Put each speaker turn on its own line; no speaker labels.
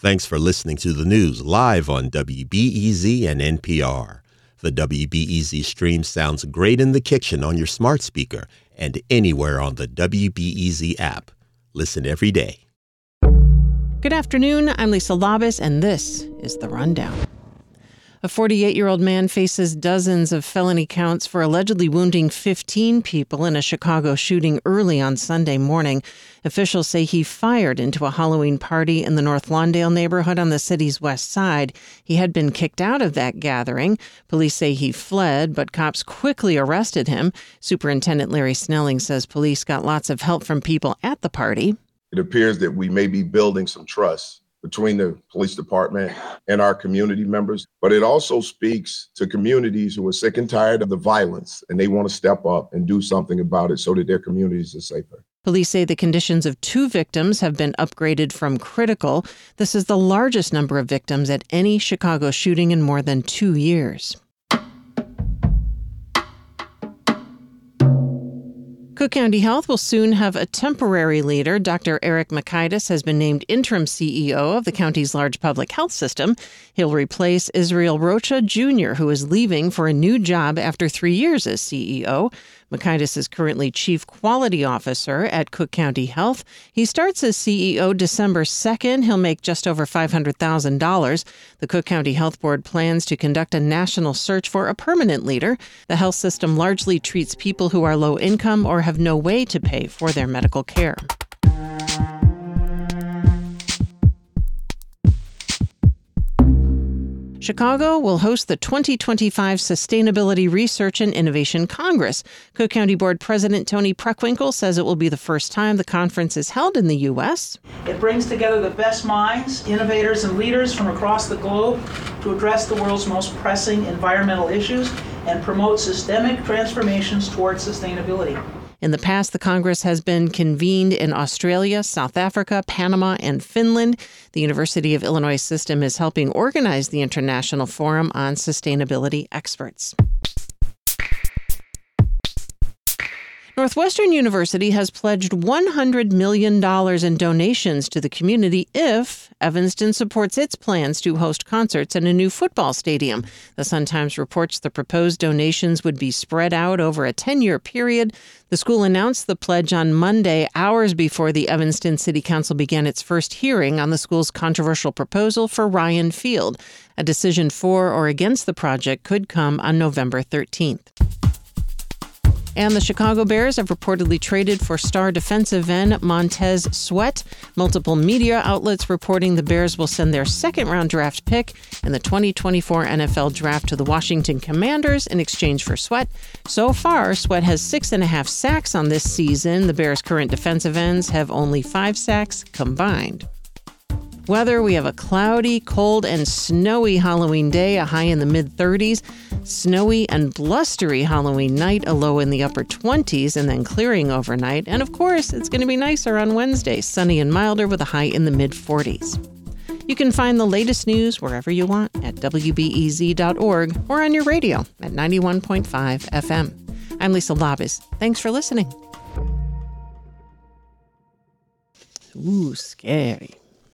Thanks for listening to the news live on WBEZ and NPR. The WBEZ stream sounds great in the kitchen on your smart speaker and anywhere on the WBEZ app. Listen every day.
Good afternoon. I'm Lisa Labuz, and this is The Rundown. A 48 year old man faces dozens of felony counts for allegedly wounding 15 people in a Chicago shooting early on Sunday morning. Officials say he fired into a Halloween party in the North Lawndale neighborhood on the city's west side. He had been kicked out of that gathering. Police say he fled, but cops quickly arrested him. Superintendent Larry Snelling says police got lots of help from people at the party.
It appears that we may be building some trust between the police department and our community members. But it also speaks to communities who are sick and tired of the violence and they want to step up and do something about it so that their communities are safer.
Police say the conditions of two victims have been upgraded from critical. This is the largest number of victims at any Chicago shooting in more than two years. Cook County Health will soon have a temporary leader. Dr. Erik Mikaitis has been named interim CEO of the county's large public health system. He'll replace Israel Rocha Jr., who is leaving for a new job after three years as CEO. Mikaitis is currently Chief Quality Officer at Cook County Health. He starts as CEO December 2nd. He'll make just over $500,000. The Cook County Health Board plans to conduct a national search for a permanent leader. The health system largely treats people who are low income or have no way to pay for their medical care. Chicago will host the 2025 Sustainability Research and Innovation Congress. Cook County Board President Toni Preckwinkle says it will be the first time the conference is held in the U.S.
It brings together the best minds, innovators, and leaders from across the globe to address the world's most pressing environmental issues and promote systemic transformations towards sustainability.
In the past, the Congress has been convened in Australia, South Africa, Panama, and Finland. The University of Illinois system is helping organize the International Forum on Sustainability Experts. Northwestern University has pledged $100 million in donations to the community if Evanston supports its plans to host concerts in a new football stadium. The Sun Times reports the proposed donations would be spread out over a 10 year period. The school announced the pledge on Monday, hours before the Evanston City Council began its first hearing on the school's controversial proposal for Ryan Field. A decision for or against the project could come on November 13th. And the Chicago Bears have reportedly traded for star defensive end Montez Sweat. Multiple media outlets reporting the Bears will send their second round draft pick in the 2024 NFL draft to the Washington Commanders in exchange for Sweat. So far, Sweat has six and a half sacks on this season. The Bears' current defensive ends have only five sacks combined. Weather we have a cloudy, cold, and snowy Halloween day, a high in the mid 30s. Snowy and blustery Halloween night, a low in the upper 20s, and then clearing overnight. And of course, it's going to be nicer on Wednesday, sunny and milder with a high in the mid 40s. You can find the latest news wherever you want at WBEZ.org or on your radio at 91.5 FM. I'm Lisa Labuz. Thanks for listening. Ooh, scary.